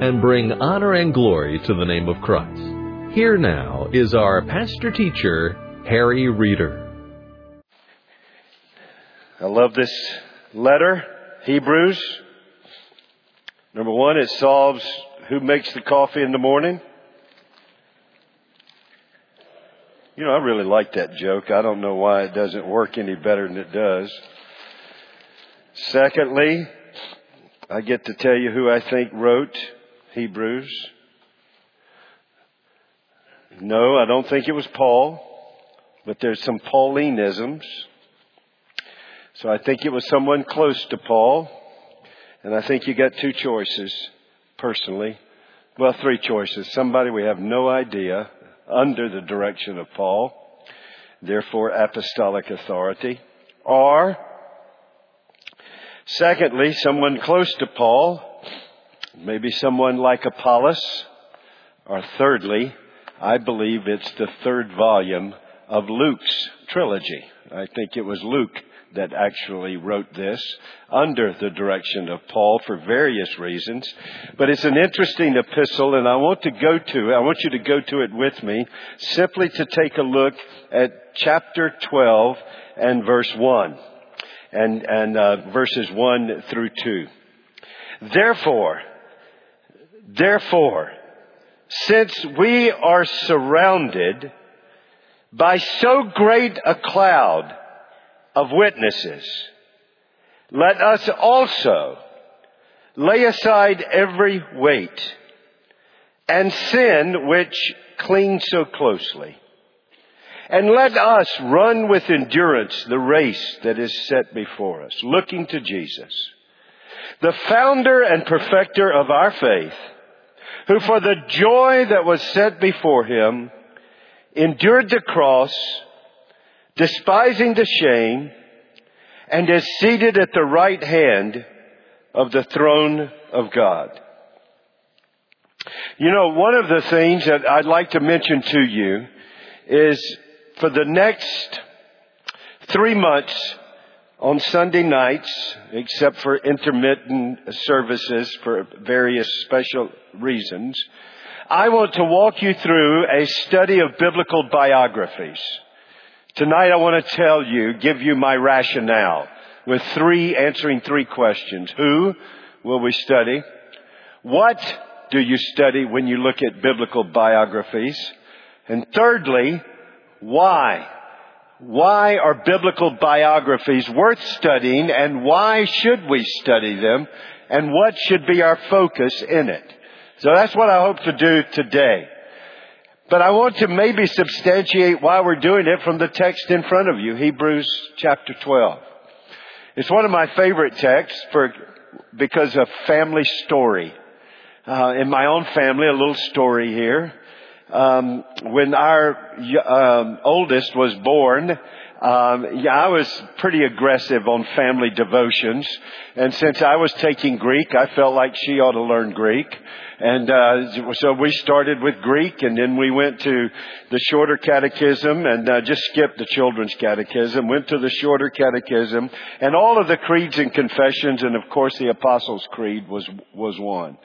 and bring honor and glory to the name of Christ. Here now is our pastor teacher, Harry Reeder. I love this letter, Hebrews. Number one, it solves who makes the coffee in the morning. You know, I really like that joke. I don't know why it doesn't work any better than it does. Secondly, I get to tell you who I think wrote Hebrews? No, I don't think it was Paul, but there's some Paulinisms. So I think it was someone close to Paul, and I think you got two choices, personally. Well, three choices. Somebody we have no idea, under the direction of Paul, therefore apostolic authority. Or, secondly, someone close to Paul, Maybe someone like Apollos. Or thirdly, I believe it's the third volume of Luke's trilogy. I think it was Luke that actually wrote this under the direction of Paul for various reasons. But it's an interesting epistle and I want to go to, I want you to go to it with me simply to take a look at chapter 12 and verse 1 and, and uh, verses 1 through 2. Therefore, Therefore, since we are surrounded by so great a cloud of witnesses, let us also lay aside every weight and sin which clings so closely. And let us run with endurance the race that is set before us, looking to Jesus, the founder and perfecter of our faith, who for the joy that was set before him endured the cross, despising the shame, and is seated at the right hand of the throne of God. You know, one of the things that I'd like to mention to you is for the next three months, on Sunday nights, except for intermittent services for various special reasons, I want to walk you through a study of biblical biographies. Tonight I want to tell you, give you my rationale with three, answering three questions. Who will we study? What do you study when you look at biblical biographies? And thirdly, why? Why are biblical biographies worth studying and why should we study them and what should be our focus in it. So that's what I hope to do today. But I want to maybe substantiate why we're doing it from the text in front of you, Hebrews chapter 12. It's one of my favorite texts for, because of family story. Uh, in my own family, a little story here um, when our um, oldest was born, um, yeah, I was pretty aggressive on family devotions, and since I was taking Greek, I felt like she ought to learn Greek, and uh, so we started with Greek, and then we went to the shorter catechism, and uh, just skipped the children's catechism, went to the shorter catechism, and all of the creeds and confessions, and of course the Apostles' Creed was was one,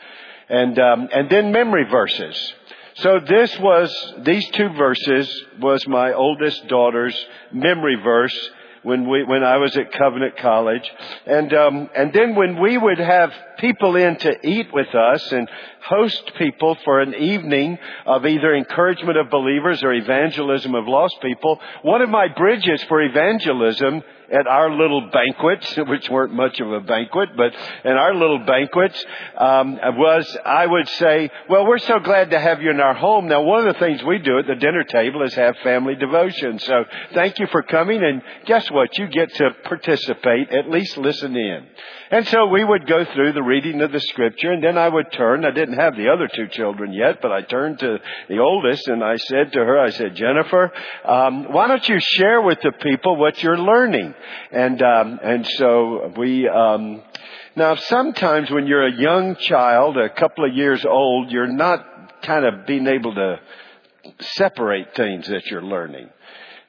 and um, and then memory verses. So this was, these two verses was my oldest daughter's memory verse when we, when I was at Covenant College. And, um, and then when we would have people in to eat with us and host people for an evening of either encouragement of believers or evangelism of lost people, one of my bridges for evangelism at our little banquets, which weren't much of a banquet, but in our little banquets, um, was I would say, well, we're so glad to have you in our home. Now, one of the things we do at the dinner table is have family devotion. So thank you for coming. And guess what? You get to participate, at least listen in. And so we would go through the reading of the scripture and then I would turn. I didn't have the other two children yet, but I turned to the oldest and I said to her, I said, Jennifer, um, why don't you share with the people what you're learning? And, um, and so we, um, now sometimes when you're a young child, a couple of years old, you're not kind of being able to separate things that you're learning.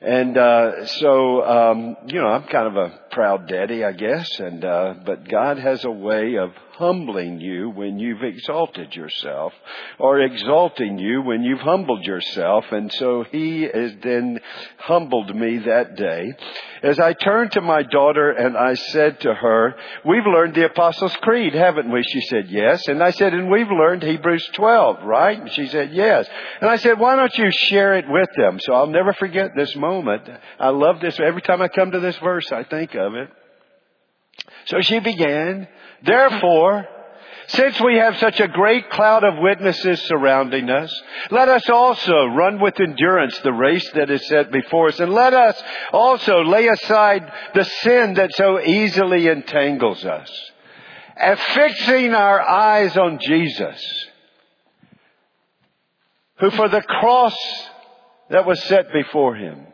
And uh, so, um, you know, I'm kind of a proud daddy, I guess. And uh, but God has a way of humbling you when you've exalted yourself or exalting you when you've humbled yourself. And so he has then humbled me that day. As I turned to my daughter and I said to her, we've learned the Apostles' Creed, haven't we? She said, yes. And I said, and we've learned Hebrews 12, right? And she said, yes. And I said, why don't you share it with them? So I'll never forget this moment. I love this. Every time I come to this verse, I think of it. So she began, Therefore, since we have such a great cloud of witnesses surrounding us, let us also run with endurance the race that is set before us, and let us also lay aside the sin that so easily entangles us, and fixing our eyes on Jesus, who for the cross that was set before him,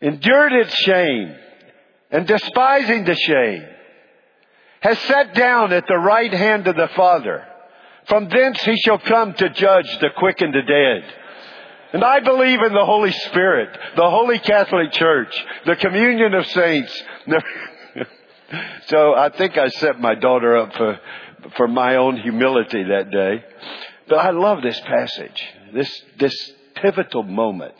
endured its shame, and despising the shame, has sat down at the right hand of the Father. From thence he shall come to judge the quick and the dead. And I believe in the Holy Spirit, the Holy Catholic Church, the communion of saints. so I think I set my daughter up for, for my own humility that day. But I love this passage, this, this pivotal moment.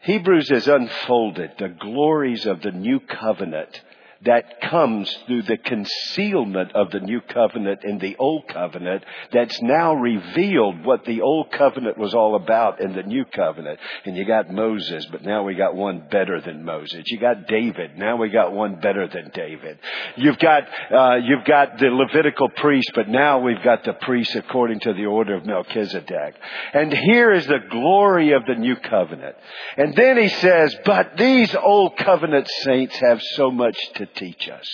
Hebrews has unfolded. The glories of the new covenant that comes through the concealment of the new covenant in the old covenant that's now revealed what the old covenant was all about in the new covenant. And you got Moses, but now we got one better than Moses. You got David, now we got one better than David. You've got, uh, you've got the Levitical priest, but now we've got the priest according to the order of Melchizedek. And here is the glory of the new covenant. And then he says, but these old covenant saints have so much to teach us.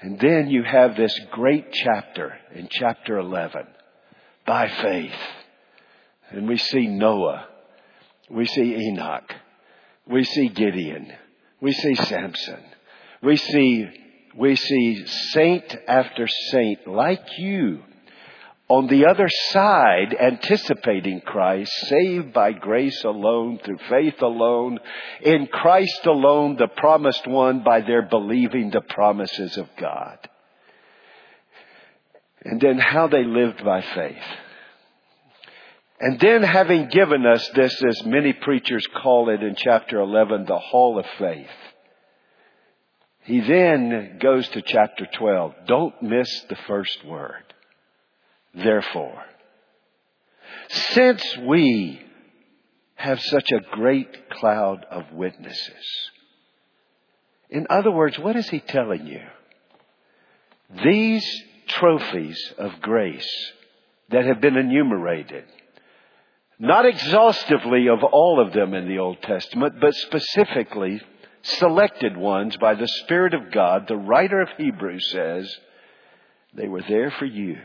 And then you have this great chapter in chapter 11 by faith. And we see Noah. We see Enoch. We see Gideon. We see Samson. We see, we see saint after saint like you on the other side, anticipating Christ, saved by grace alone, through faith alone, in Christ alone, the promised one, by their believing the promises of God. And then how they lived by faith. And then having given us this, as many preachers call it in chapter 11, the hall of faith. He then goes to chapter 12. Don't miss the first word. Therefore, since we have such a great cloud of witnesses, in other words, what is he telling you? These trophies of grace that have been enumerated, not exhaustively of all of them in the Old Testament, but specifically selected ones by the Spirit of God, the writer of Hebrews says, they were there for you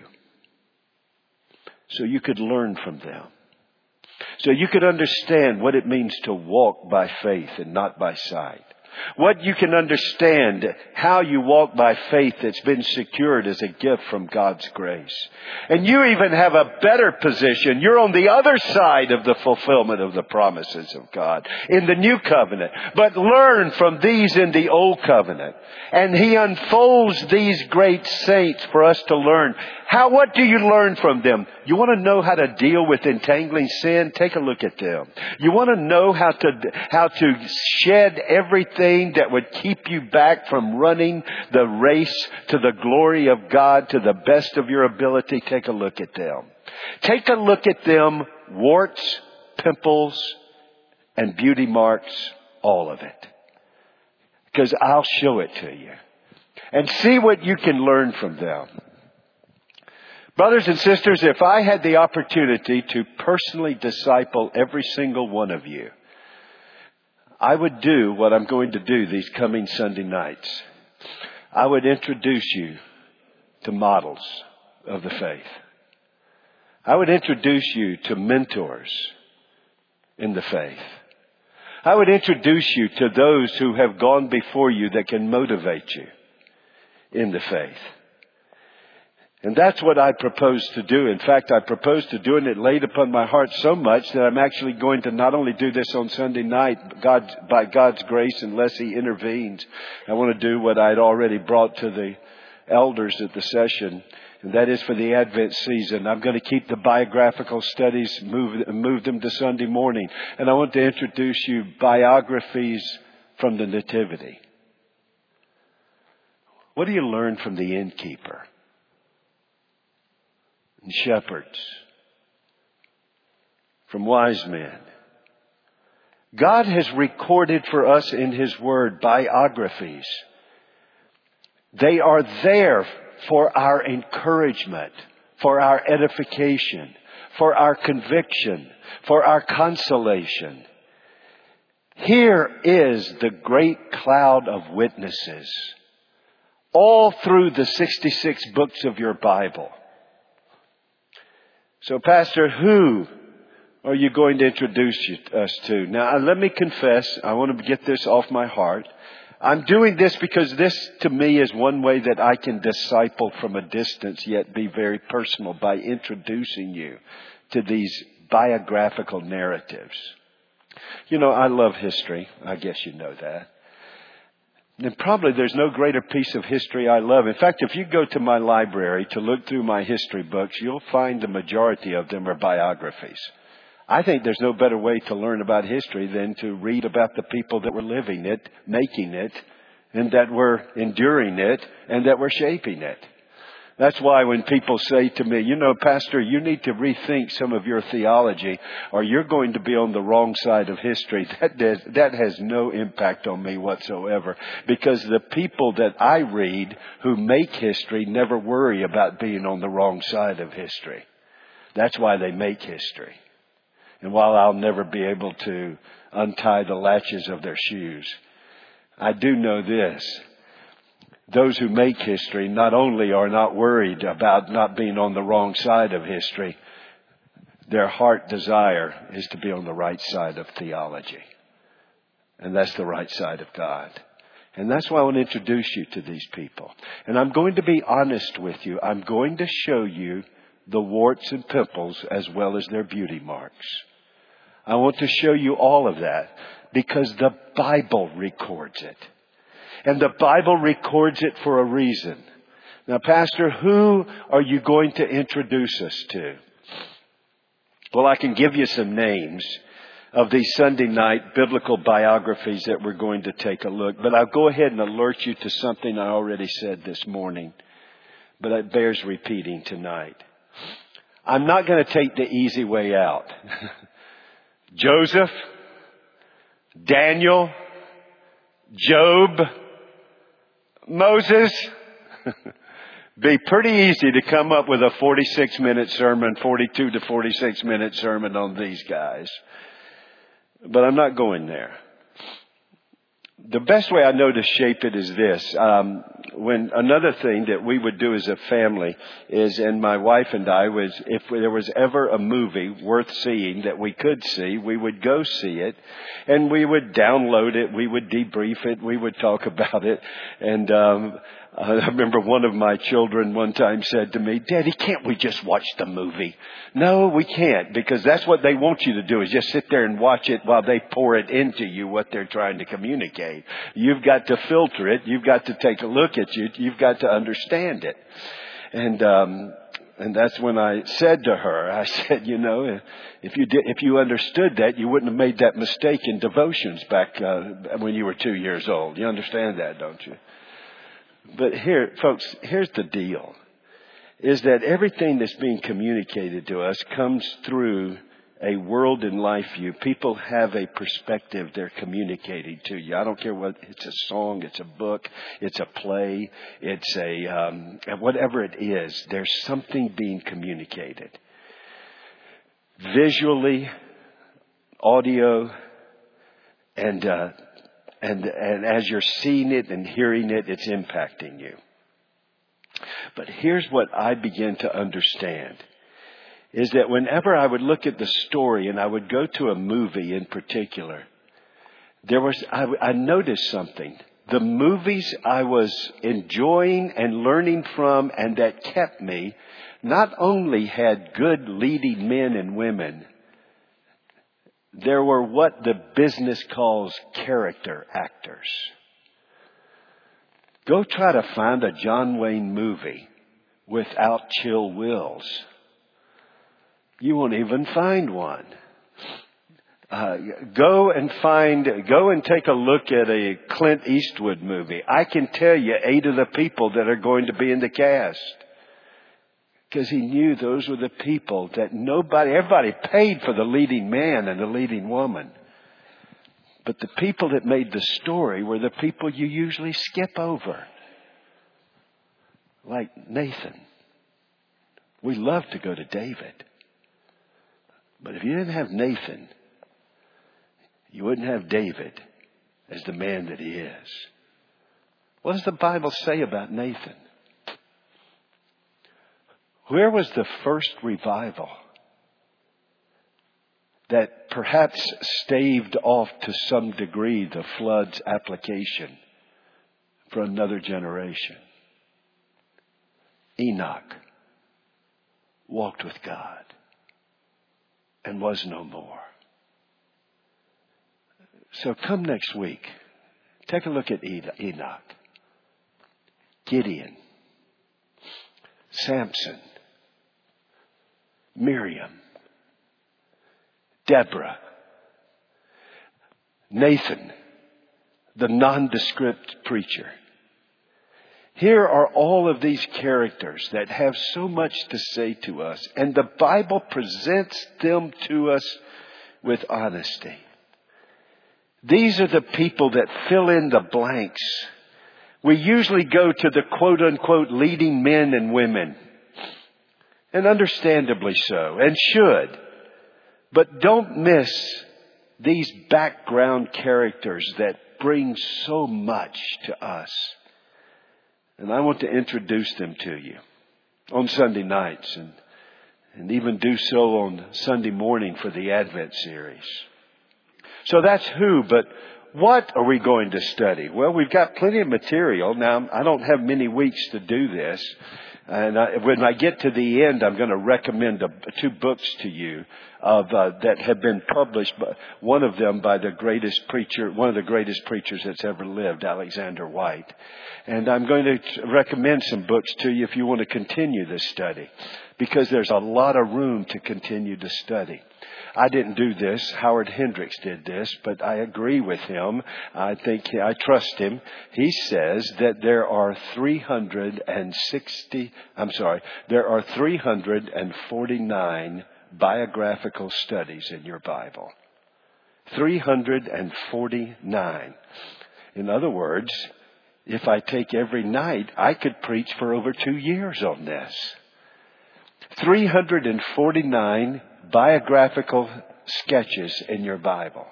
so you could learn from them. So you could understand what it means to walk by faith and not by sight. What you can understand how you walk by faith that's been secured as a gift from God's grace. And you even have a better position. You're on the other side of the fulfillment of the promises of God in the new covenant. But learn from these in the old covenant. And He unfolds these great saints for us to learn. How, what do you learn from them? You want to know how to deal with entangling sin? Take a look at them. You want to know how to, how to shed everything that would keep you back from running the race to the glory of God to the best of your ability? Take a look at them. Take a look at them, warts, pimples, and beauty marks, all of it. because I'll show it to you. And see what you can learn from them. Brothers and sisters, if I had the opportunity to personally disciple every single one of you, I would do what I'm going to do these coming Sunday nights. I would introduce you to models of the faith. I would introduce you to mentors in the faith. I would introduce you to those who have gone before you that can motivate you in the faith. And that's what I propose to do. In fact, I propose to do it. It laid upon my heart so much that I'm actually going to not only do this on Sunday night, God, by God's grace, unless He intervenes. I want to do what I'd already brought to the elders at the session, and that is for the Advent season. I'm going to keep the biographical studies, move, move them to Sunday morning. And I want to introduce you biographies from the Nativity. What do you learn from the innkeeper? And shepherds, from wise men. God has recorded for us in His Word biographies. They are there for our encouragement, for our edification, for our conviction, for our consolation. Here is the great cloud of witnesses all through the 66 books of your Bible. So, Pastor, who are you going to introduce us to? Now, uh, let me confess, I want to get this off my heart. I'm doing this because this to me is one way that I can disciple from a distance yet be very personal by introducing you to these biographical narratives. You know, I love history. I guess you know that. And probably there's no greater piece of history I love. In fact, if you go to my library to look through my history books, you'll find the majority of them are biographies. I think there's no better way to learn about history than to read about the people that were living it, making it, and that were enduring it, and that were shaping it. That's why when people say to me, you know, Pastor, you need to rethink some of your theology or you're going to be on the wrong side of history, that, does, that has no impact on me whatsoever because the people that I read who make history never worry about being on the wrong side of history. That's why they make history. And while I'll never be able to untie the latches of their shoes, I do know this those who make history not only are not worried about not being on the wrong side of history, their heart desire is to be on the right side of theology. And that's the right side of God. And that's why I want to introduce you to these people. And I'm going to be honest with you. I'm going to show you the warts and pimples as well as their beauty marks. I want to show you all of that because the Bible records it. And the Bible records it for a reason. Now, Pastor, who are you going to introduce us to? Well, I can give you some names of these Sunday night biblical biographies that we're going to take a look, but I'll go ahead and alert you to something I already said this morning, but it bears repeating tonight. I'm not going to take the easy way out. Joseph, Daniel, Job, Moses, be pretty easy to come up with a 46 minute sermon, 42 to 46 minute sermon on these guys. But I'm not going there the best way I know to shape it is this. Um, when another thing that we would do as a family is, and my wife and I was, if there was ever a movie worth seeing that we could see, we would go see it, and we would download it, we would debrief it, we would talk about it, and um, I remember one of my children one time said to me, Daddy, can't we just watch the movie? No, we can't because that's what they want you to do is just sit there and watch it while they pour it into you what they're trying to communicate. You've got to filter it. You've got to take a look at it. You've got to understand it. And, um, and that's when I said to her, I said, you know, if you did, if you understood that, you wouldn't have made that mistake in devotions back uh, when you were two years old. You understand that, don't you? But here, folks, here's the deal. Is that everything that's being communicated to us comes through a world and life view. People have a perspective they're communicating to you. I don't care what it's a song, it's a book, it's a play, it's a um, whatever it is. There's something being communicated visually, audio, and uh, and and as you're seeing it and hearing it, it's impacting you. But here's what I begin to understand is that whenever I would look at the story and I would go to a movie in particular, there was, I, I noticed something. The movies I was enjoying and learning from and that kept me not only had good leading men and women, there were what the business calls character actors. Go try to find a John Wayne movie without Chill Wills. You won't even find one. Uh, go and find, go and take a look at a Clint Eastwood movie. I can tell you eight of the people that are going to be in the cast. Because he knew those were the people that nobody, everybody paid for the leading man and the leading woman. But the people that made the story were the people you usually skip over. Like Nathan. We love to go to David. But if you didn't have Nathan, you wouldn't have David as the man that he is. What does the Bible say about Nathan? Where was the first revival that perhaps staved off to some degree the flood's application for another generation? Enoch walked with God and was no more. So come next week. Take a look at Enoch, Gideon, Samson, Miriam, Deborah, Nathan, the nondescript preacher. Here are all of these characters that have so much to say to us, and the Bible presents them to us with honesty. These are the people that fill in the blanks. We usually go to the quote unquote leading men and women. And understandably so, and should. But don't miss these background characters that bring so much to us. And I want to introduce them to you on Sunday nights and, and even do so on Sunday morning for the Advent series. So that's who, but what are we going to study? Well, we've got plenty of material. Now, I don't have many weeks to do this. And I, when I get to the end, I'm going to recommend a, two books to you of uh, that have been published. But one of them by the greatest preacher, one of the greatest preachers that's ever lived, Alexander Whyte. And I'm going to recommend some books to you if you want to continue this study, because there's a lot of room to continue to study. I didn't do this. Howard Hendricks did this, but I agree with him. I think I trust him. He says that there are 360, I'm sorry, there are 349 biographical studies in your Bible. 349. In other words, if I take every night, I could preach for over two years on this. 349 biographical sketches in your Bible.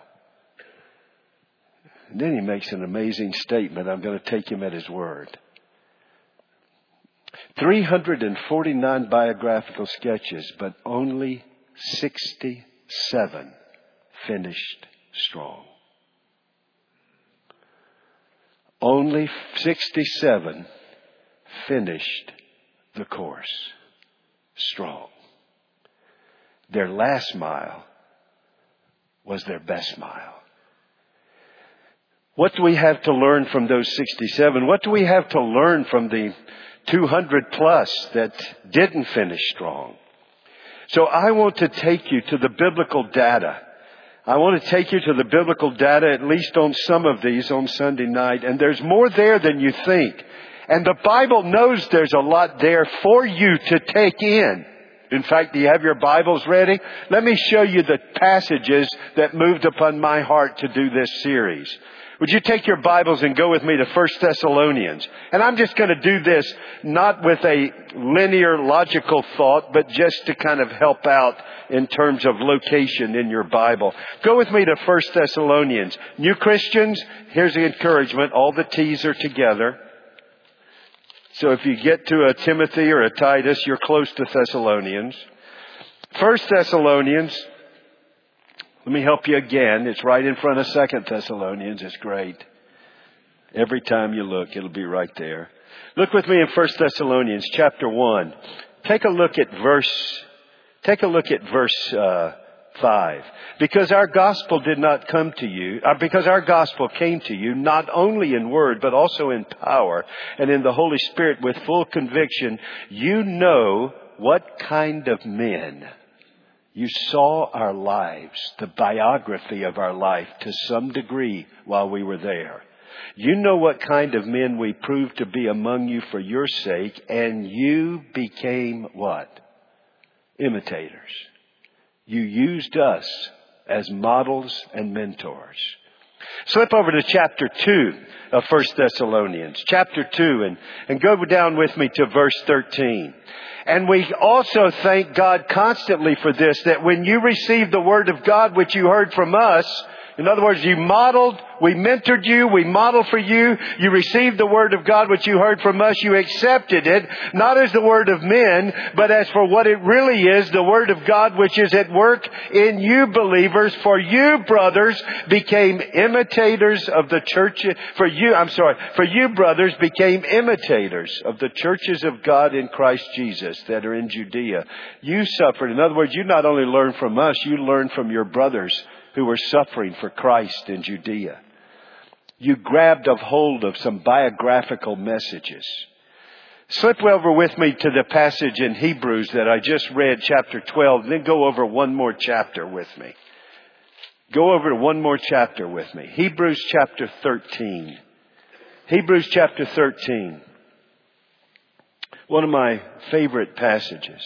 And then he makes an amazing statement. I'm going to take him at his word. 349 biographical sketches, but only 67 finished strong. Only 67 finished the course strong. Their last mile was their best mile. What do we have to learn from those 67? What do we have to learn from the 200 plus that didn't finish strong? So I want to take you to the biblical data. I want to take you to the biblical data, at least on some of these on Sunday night. And there's more there than you think. And the Bible knows there's a lot there for you to take in. In fact, do you have your Bibles ready? Let me show you the passages that moved upon my heart to do this series. Would you take your Bibles and go with me to 1 Thessalonians? And I'm just going to do this not with a linear logical thought, but just to kind of help out in terms of location in your Bible. Go with me to 1 Thessalonians. New Christians, here's the encouragement. All the T's are together. So if you get to a Timothy or a Titus, you're close to Thessalonians. First Thessalonians let me help you again. It's right in front of Second Thessalonians. It's great. Every time you look, it'll be right there. Look with me in First Thessalonians chapter one. Take a look at verse. Take a look at verse uh, five. Because our gospel did not come to you, uh, because our gospel came to you not only in word but also in power and in the Holy Spirit with full conviction. You know what kind of men you saw our lives, the biography of our life to some degree while we were there. You know what kind of men we proved to be among you for your sake, and you became what? Imitators. You used us as models and mentors. Slip over to chapter 2 of 1 Thessalonians. Chapter 2 and, and go down with me to verse 13. And we also thank God constantly for this, that when you received the Word of God which you heard from us, in other words, you modeled, we mentored you, we modeled for you, you received the word of God which you heard from us, you accepted it, not as the word of men, but as for what it really is, the word of God which is at work in you believers, for you brothers became imitators of the church, for you, I'm sorry, for you brothers became imitators of the churches of God in Christ Jesus that are in Judea. You suffered, in other words, you not only learned from us, you learned from your brothers who were suffering for Christ in Judea. You grabbed a hold of some biographical messages. Slip over with me to the passage in Hebrews that I just read, chapter 12, then go over one more chapter with me. Go over one more chapter with me. Hebrews chapter 13. Hebrews chapter 13. One of my favorite passages.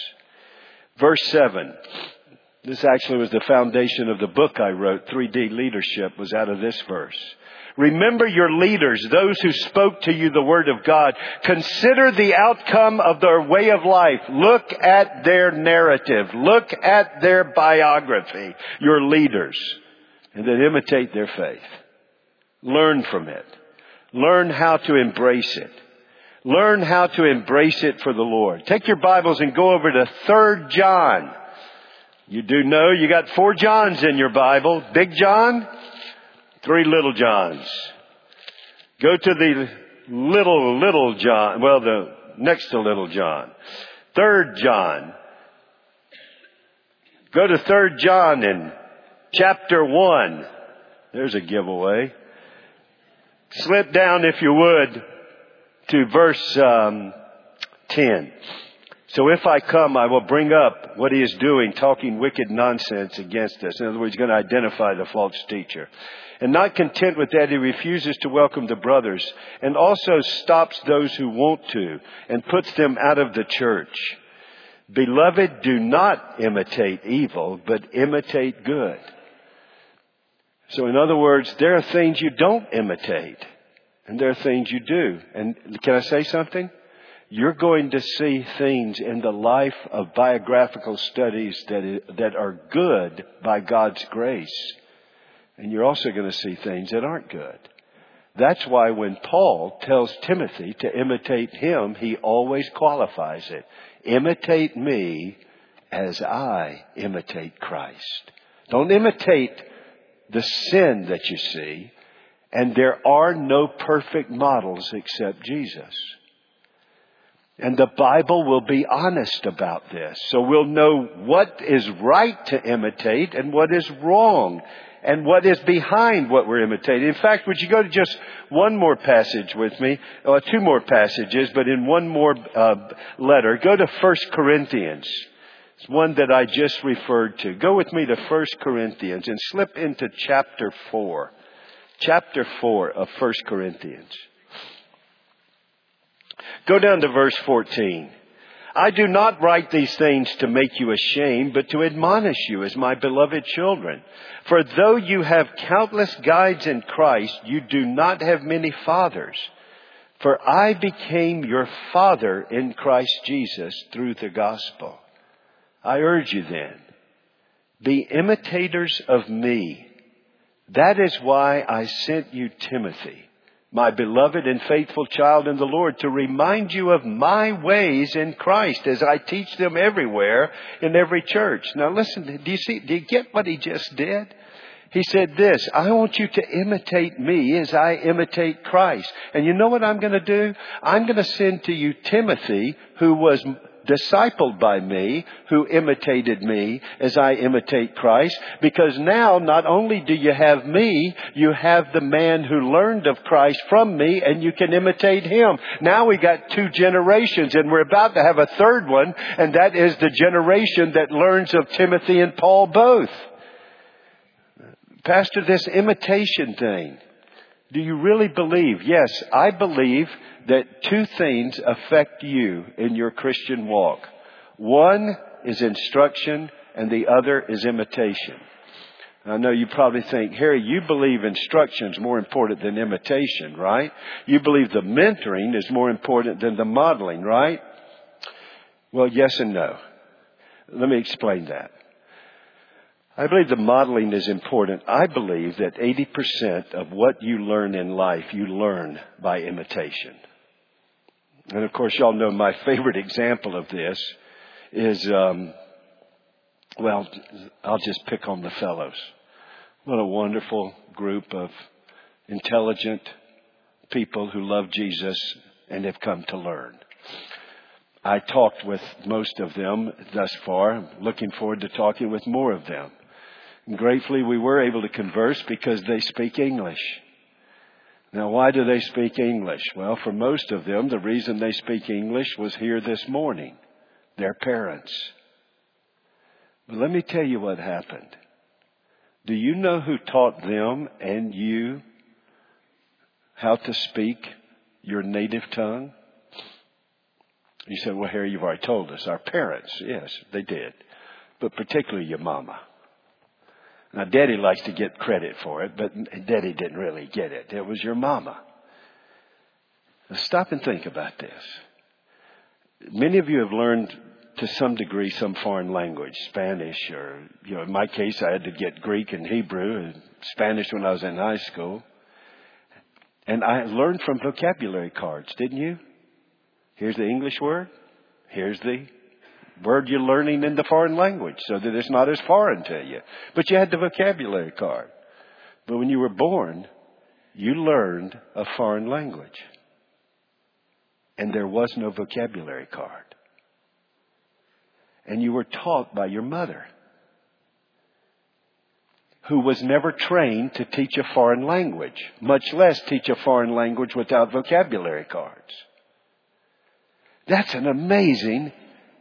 Verse 7. This actually was the foundation of the book I wrote, 3D Leadership, was out of this verse. Remember your leaders, those who spoke to you the word of God. Consider the outcome of their way of life. Look at their narrative. Look at their biography, your leaders, and then imitate their faith. Learn from it. Learn how to embrace it. Learn how to embrace it for the Lord. Take your Bibles and go over to 3 John. You do know you got four Johns in your Bible. Big John, three little Johns. Go to the little, little John, well, the next to little John. Third John. Go to third John in chapter one. There's a giveaway. Slip down, if you would, to verse um, 10. So if I come, I will bring up what he is doing, talking wicked nonsense against us. In other words, he's going to identify the false teacher. And not content with that, he refuses to welcome the brothers and also stops those who want to and puts them out of the church. Beloved, do not imitate evil, but imitate good. So in other words, there are things you don't imitate and there are things you do. And can I say something? You're going to see things in the life of biographical studies that, that are good by God's grace. And you're also going to see things that aren't good. That's why when Paul tells Timothy to imitate him, he always qualifies it. Imitate me as I imitate Christ. Don't imitate the sin that you see. And there are no perfect models except Jesus. And the Bible will be honest about this. So we'll know what is right to imitate and what is wrong and what is behind what we're imitating. In fact, would you go to just one more passage with me? Uh, two more passages, but in one more uh, letter. Go to 1 Corinthians. It's one that I just referred to. Go with me to 1 Corinthians and slip into chapter 4. Chapter 4 of 1 Corinthians. Go down to verse 14. I do not write these things to make you ashamed, but to admonish you as my beloved children. For though you have countless guides in Christ, you do not have many fathers. For I became your father in Christ Jesus through the gospel. I urge you then, be imitators of me. That is why I sent you Timothy, my beloved and faithful child in the Lord, to remind you of my ways in Christ as I teach them everywhere in every church. Now listen, do you see, do you get what he just did? He said this, I want you to imitate me as I imitate Christ. And you know what I'm going to do? I'm going to send to you Timothy, who was discipled by me, who imitated me as I imitate Christ, because now not only do you have me, you have the man who learned of Christ from me and you can imitate him. Now we got two generations and we're about to have a third one and that is the generation that learns of Timothy and Paul both. Pastor, this imitation thing, do you really believe? Yes, I believe that two things affect you in your Christian walk. One is instruction and the other is imitation. I know you probably think, Harry, you believe instruction is more important than imitation, right? You believe the mentoring is more important than the modeling, right? Well, yes and no. Let me explain that. I believe the modeling is important. I believe that 80% of what you learn in life, you learn by imitation. And of course, y'all know my favorite example of this is, um, well, I'll just pick on the fellows. What a wonderful group of intelligent people who love Jesus and have come to learn. I talked with most of them thus far. I'm looking forward to talking with more of them. And gratefully, we were able to converse because they speak English. Now, why do they speak English? Well, for most of them, the reason they speak English was here this morning. Their parents. But let me tell you what happened. Do you know who taught them and you how to speak your native tongue? You said, well, Harry, you've already told us. Our parents. Yes, they did. But particularly your mama. Now, Daddy likes to get credit for it, but Daddy didn't really get it. It was your mama. Now, stop and think about this. Many of you have learned to some degree some foreign language, Spanish, or, you know, in my case, I had to get Greek and Hebrew and Spanish when I was in high school. And I learned from vocabulary cards, didn't you? Here's the English word. Here's the word you're learning in the foreign language so that it's not as foreign to you. But you had the vocabulary card. But when you were born, you learned a foreign language. And there was no vocabulary card. And you were taught by your mother, who was never trained to teach a foreign language, much less teach a foreign language without vocabulary cards. That's an amazing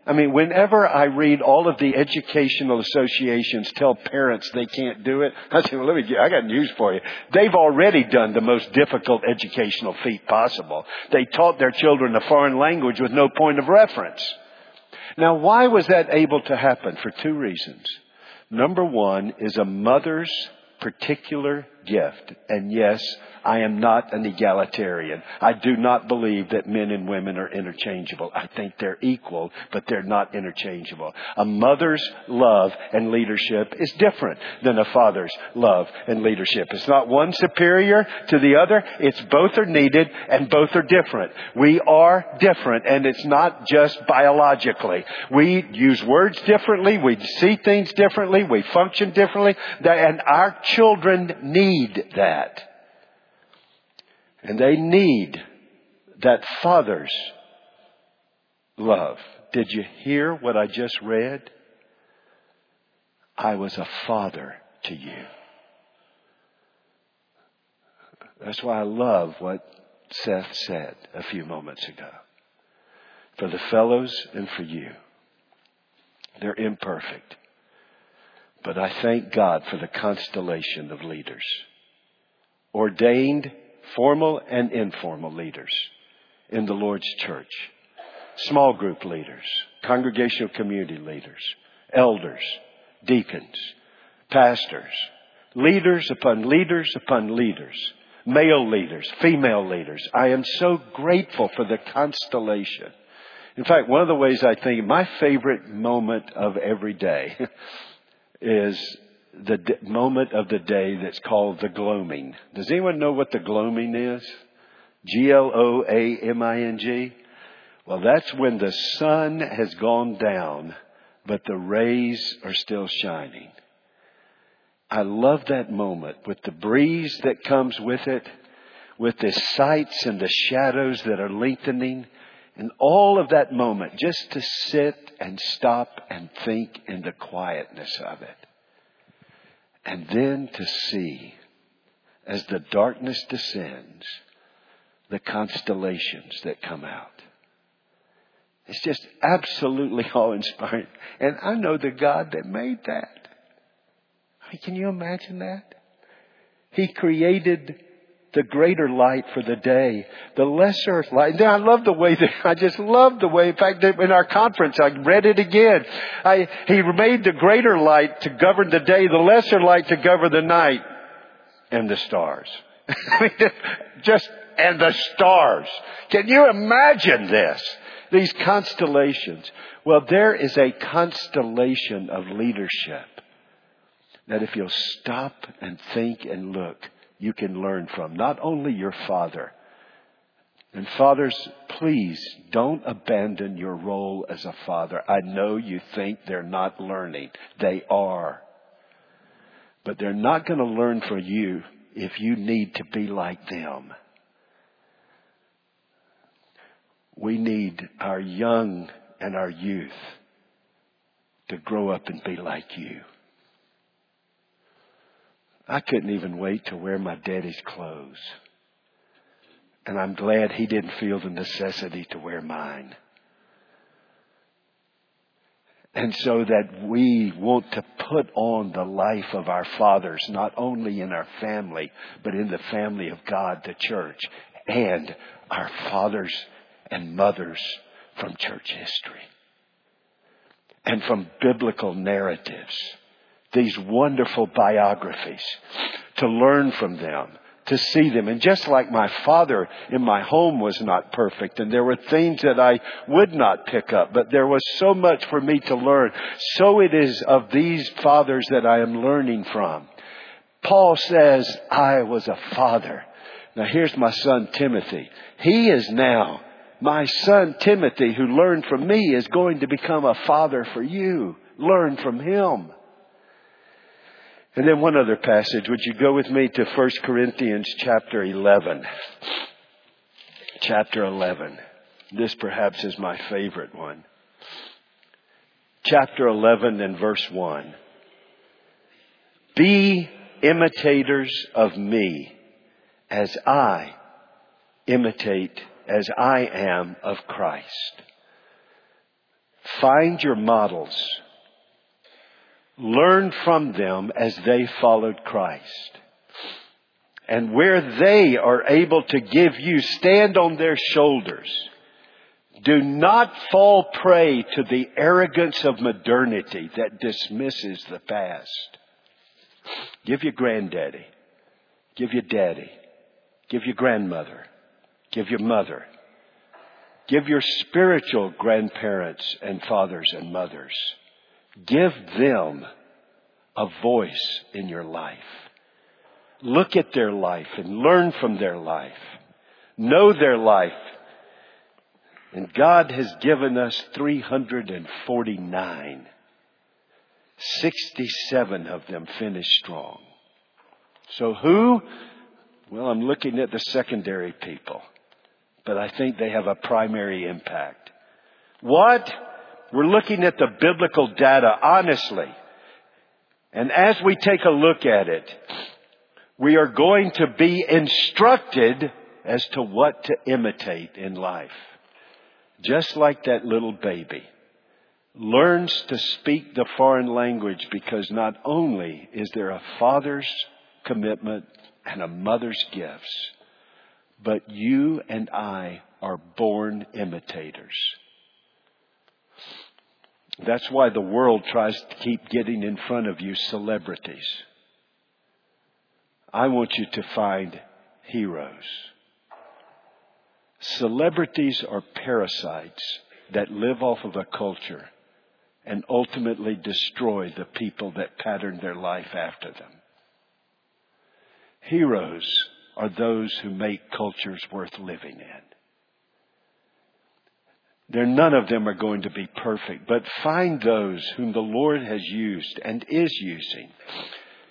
I mean, whenever I read all of the educational associations tell parents they can't do it, I say, well, let me get, I got news for you. They've already done the most difficult educational feat possible. They taught their children a foreign language with no point of reference. Now, why was that able to happen? For two reasons. Number one is a mother's particular gift. And yes, I am not an egalitarian. I do not believe that men and women are interchangeable. I think they're equal, but they're not interchangeable. A mother's love and leadership is different than a father's love and leadership. It's not one superior to the other. It's both are needed and both are different. We are different and it's not just biologically. We use words differently. We see things differently. We function differently. And our children need that. And they need that father's love. Did you hear what I just read? I was a father to you. That's why I love what Seth said a few moments ago. For the fellows and for you. They're imperfect. But I thank God for the constellation of leaders. Ordained formal and informal leaders in the Lord's church small group leaders, congregational community leaders, elders, deacons, pastors, leaders upon leaders upon leaders, male leaders, female leaders. I am so grateful for the constellation. In fact, one of the ways I think my favorite moment of every day is the d- moment of the day that's called the gloaming. Does anyone know what the gloaming is? G L O A M I N G? Well, that's when the sun has gone down, but the rays are still shining. I love that moment with the breeze that comes with it, with the sights and the shadows that are lengthening, and all of that moment just to sit and stop and think in the quietness of it. And then to see, as the darkness descends, the constellations that come out. It's just absolutely awe inspiring. And I know the God that made that. Can you imagine that? He created the greater light for the day, the lesser light. I love the way that, I just love the way, in fact, in our conference, I read it again. I, he made the greater light to govern the day, the lesser light to govern the night, and the stars. just, and the stars. Can you imagine this? These constellations. Well, there is a constellation of leadership that if you'll stop and think and look, you can learn from. Not only your father. And fathers, please don't abandon your role as a father. I know you think they're not learning. They are. But they're not going to learn from you if you need to be like them. We need our young and our youth to grow up and be like you. I couldn't even wait to wear my daddy's clothes. And I'm glad he didn't feel the necessity to wear mine. And so that we want to put on the life of our fathers, not only in our family, but in the family of God, the church, and our fathers and mothers from church history and from biblical narratives these wonderful biographies, to learn from them, to see them. And just like my father in my home was not perfect, and there were things that I would not pick up, but there was so much for me to learn. So it is of these fathers that I am learning from. Paul says, I was a father. Now here's my son Timothy. He is now, my son Timothy, who learned from me, is going to become a father for you. Learn from him. And then one other passage. Would you go with me to 1 Corinthians chapter 11? Chapter 11. This perhaps is my favorite one. Chapter 11 and verse 1. Be imitators of me as I imitate as I am of Christ. Find your models Learn from them as they followed Christ. And where they are able to give you, stand on their shoulders. Do not fall prey to the arrogance of modernity that dismisses the past. Give your granddaddy. Give your daddy. Give your grandmother. Give your mother. Give your spiritual grandparents and fathers and mothers Give them a voice in your life. Look at their life and learn from their life. Know their life. And God has given us 349. 67 of them finished strong. So who? Well, I'm looking at the secondary people, but I think they have a primary impact. What? We're looking at the biblical data honestly. And as we take a look at it, we are going to be instructed as to what to imitate in life. Just like that little baby learns to speak the foreign language because not only is there a father's commitment and a mother's gifts, but you and I are born imitators. That's why the world tries to keep getting in front of you celebrities. I want you to find heroes. Celebrities are parasites that live off of a culture and ultimately destroy the people that pattern their life after them. Heroes are those who make cultures worth living in. There, none of them are going to be perfect, but find those whom the Lord has used and is using.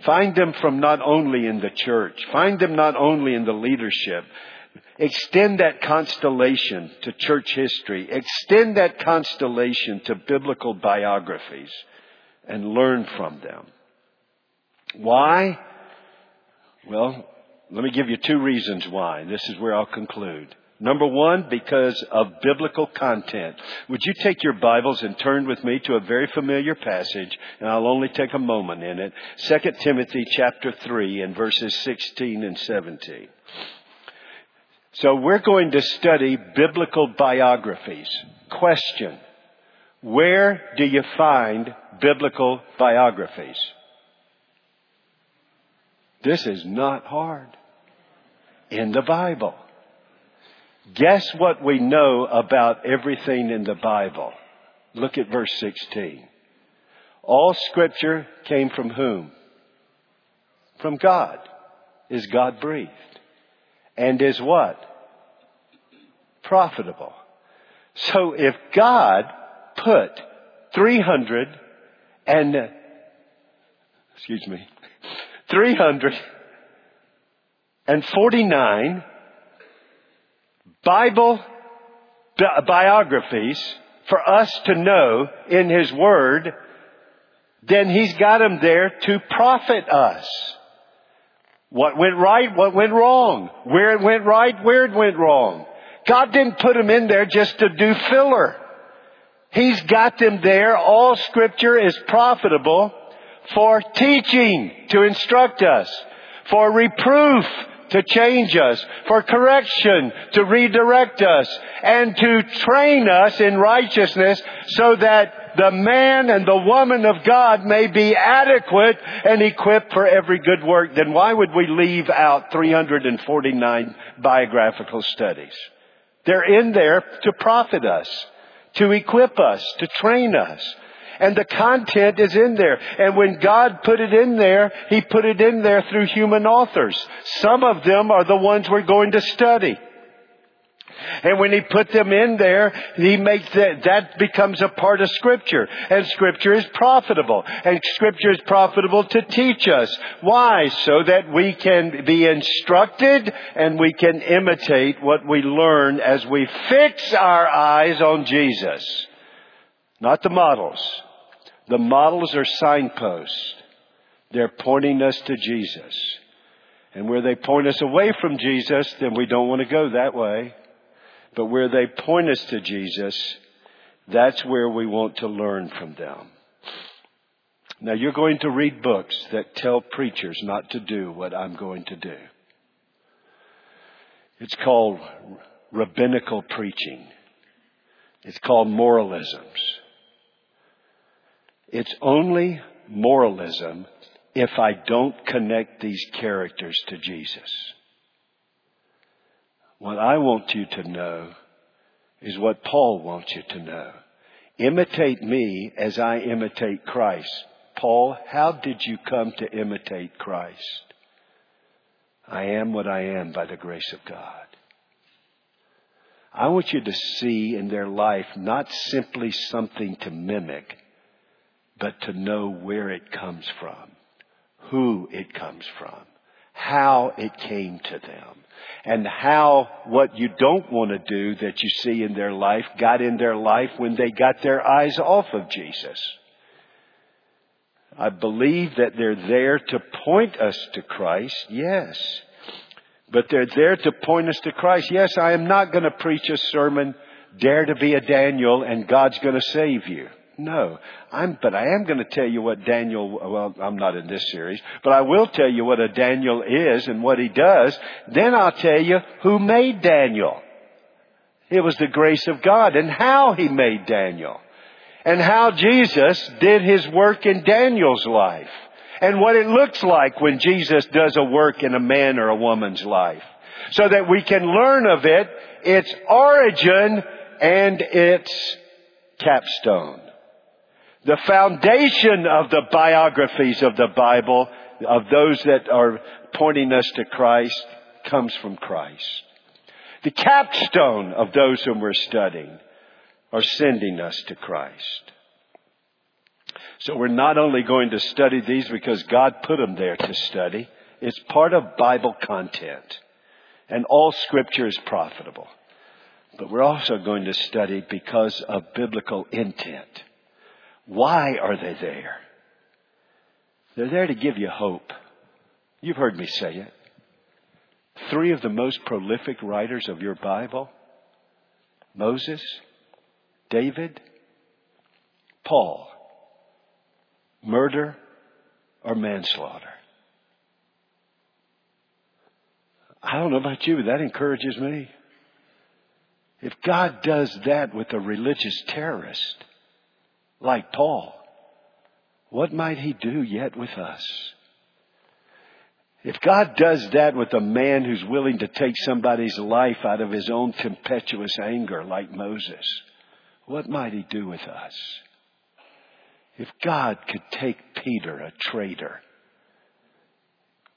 Find them from not only in the church, find them not only in the leadership, Extend that constellation to church history. Extend that constellation to biblical biographies and learn from them. Why? Well, let me give you two reasons why. This is where I'll conclude. Number one, because of biblical content. Would you take your Bibles and turn with me to a very familiar passage, and I'll only take a moment in it. 2 Timothy chapter 3 and verses 16 and 17. So we're going to study biblical biographies. Question. Where do you find biblical biographies? This is not hard. In the Bible. Guess what we know about everything in the Bible? Look at verse 16. All scripture came from whom? From God. Is God breathed? and is what? Profitable. So if God put 300 and, excuse me, 349 Bible bi- biographies for us to know in His Word, then He's got them there to profit us. What went right, what went wrong, where it went right, where it went wrong. God didn't put them in there just to do filler. He's got them there. All scripture is profitable for teaching, to instruct us, for reproof, to change us, for correction, to redirect us, and to train us in righteousness so that the man and the woman of God may be adequate and equipped for every good work, then why would we leave out 349 biographical studies? They're in there to profit us, to equip us, to train us. And the content is in there. And when God put it in there, He put it in there through human authors. Some of them are the ones we're going to study. And when he put them in there, he makes that, that becomes a part of scripture. And scripture is profitable. And scripture is profitable to teach us. Why? So that we can be instructed and we can imitate what we learn as we fix our eyes on Jesus. Not the models. The models are signposts. They're pointing us to Jesus. And where they point us away from Jesus, then we don't want to go that way. But where they point us to Jesus, that's where we want to learn from them. Now you're going to read books that tell preachers not to do what I'm going to do. It's called rabbinical preaching. It's called moralisms. It's only moralism if I don't connect these characters to Jesus. What I want you to know is what Paul wants you to know. Imitate me as I imitate Christ. Paul, how did you come to imitate Christ? I am what I am by the grace of God. I want you to see in their life not simply something to mimic, but to know where it comes from, who it comes from, how it came to them and how what you don't want to do that you see in their life got in their life when they got their eyes off of Jesus. I believe that they're there to point us to Christ, yes. But they're there to point us to Christ. Yes, I am not going to preach a sermon, dare to be a Daniel, and God's going to save you. No. I'm, but I am going to tell you what Daniel, well, I'm not in this series, but I will tell you what a Daniel is and what he does. Then I'll tell you who made Daniel. It was the grace of God and how he made Daniel. and how Jesus did his work in Daniel's life and what it looks like when Jesus does a work in a man or a woman's life so that we can learn of it, its origin and its capstone. The foundation of the biographies of the Bible, of those that are pointing us to Christ, comes from Christ. The capstone of those whom we're studying are sending us to Christ. So we're not only going to study these because God put them there to study, it's part of Bible content. And all scripture is profitable. But we're also going to study because of biblical intent. Why are they there? They're there to give you hope. You've heard me say it. Three of the most prolific writers of your Bible Moses, David, Paul. Murder or manslaughter. I don't know about you, but that encourages me. If God does that with a religious terrorist like Paul, what might he do yet with us? If God does that with a man who's willing to take somebody's life out of his own tempestuous anger like Moses, what might he do with us? If God could take Peter, a traitor,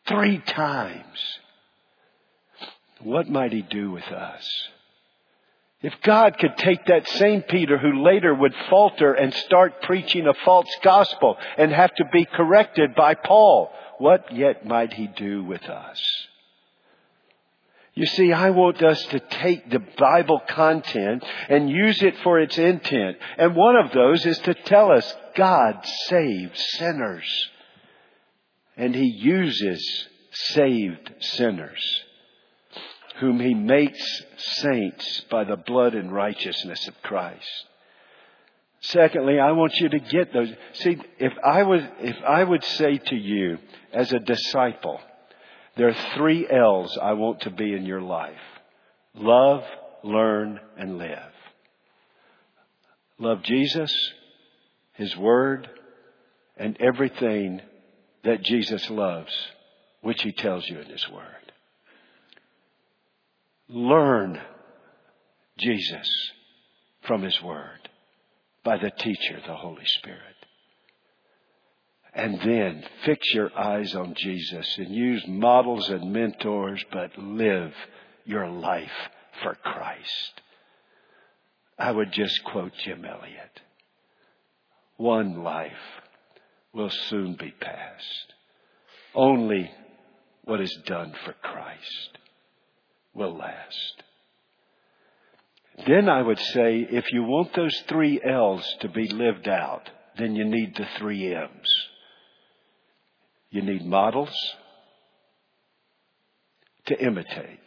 three times, what might he do with us? If God could take that same Peter who later would falter and start preaching a false gospel and have to be corrected by Paul, what yet might he do with us? You see, I want us to take the Bible content and use it for its intent. And one of those is to tell us God saves sinners. And He uses saved sinners whom he makes saints by the blood and righteousness of Christ. Secondly, I want you to get those. See, if I would, if I would say to you as a disciple, there are three L's I want to be in your life. Love, learn, and live. Love Jesus, His Word, and everything that Jesus loves, which He tells you in His Word. Learn Jesus from His Word by the teacher, the Holy Spirit. And then fix your eyes on Jesus and use models and mentors, but live your life for Christ. I would just quote Jim Elliot. One life will soon be past. Only what is done for Christ will last. Then I would say if you want those three L's to be lived out, then you need the three M's. You need models to imitate,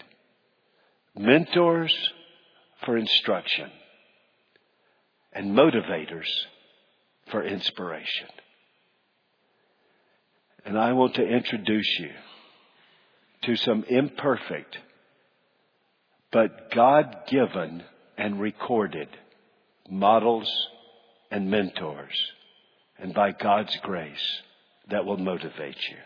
mentors for instruction, and motivators for inspiration. And I want to introduce you to some imperfect but God given and recorded models and mentors, and by God's grace, that will motivate you.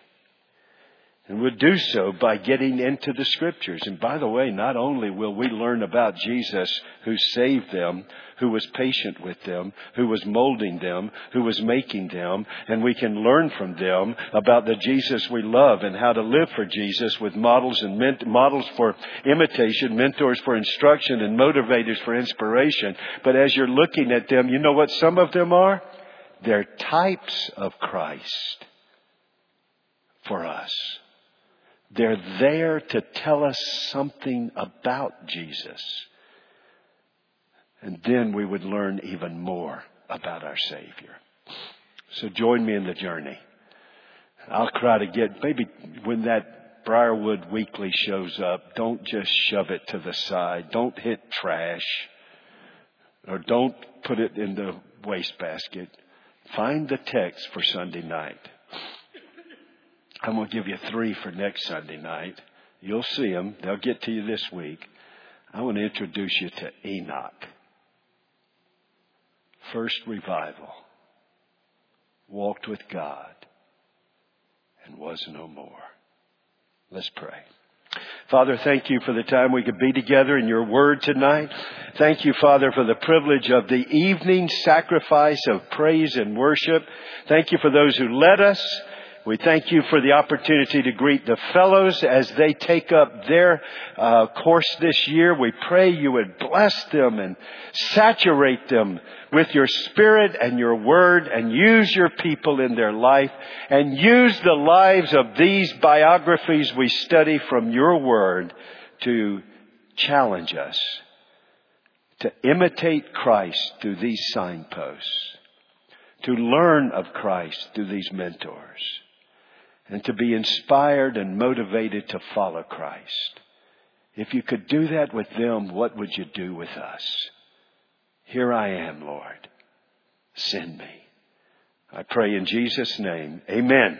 And we'll do so by getting into the scriptures. And by the way, not only will we learn about Jesus who saved them, who was patient with them, who was molding them, who was making them, and we can learn from them about the Jesus we love and how to live for Jesus with models and ment- models for imitation, mentors for instruction, and motivators for inspiration. But as you're looking at them, you know what some of them are? They're types of Christ for us. They're there to tell us something about Jesus. And then we would learn even more about our Savior. So join me in the journey. I'll try to get, maybe when that Briarwood Weekly shows up, don't just shove it to the side. Don't hit trash. Or don't put it in the wastebasket. Find the text for Sunday night. I'm going to give you three for next Sunday night. You'll see them. They'll get to you this week. I want to introduce you to Enoch. first revival, walked with God, and was no more. Let's pray. Father, thank you for the time we could be together in your word tonight. Thank you, Father, for the privilege of the evening sacrifice of praise and worship. Thank you for those who led us. We thank you for the opportunity to greet the fellows as they take up their uh, course this year. We pray you would bless them and saturate them with your spirit and your word and use your people in their life and use the lives of these biographies we study from your word to challenge us to imitate Christ through these signposts, to learn of Christ through these mentors and to be inspired and motivated to follow Christ. If you could do that with them, what would you do with us? Here I am, Lord. Send me. I pray in Jesus' name. Amen.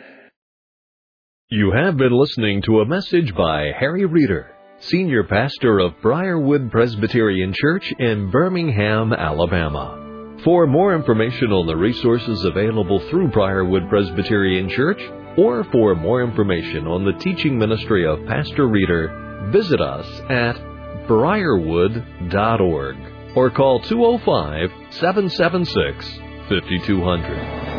You have been listening to a message by Harry Reeder, Senior Pastor of Briarwood Presbyterian Church in Birmingham, Alabama. For more information on the resources available through Briarwood Presbyterian Church, or for more information on the teaching ministry of Pastor Reeder, visit us at briarwood.org or call 205 776 5200.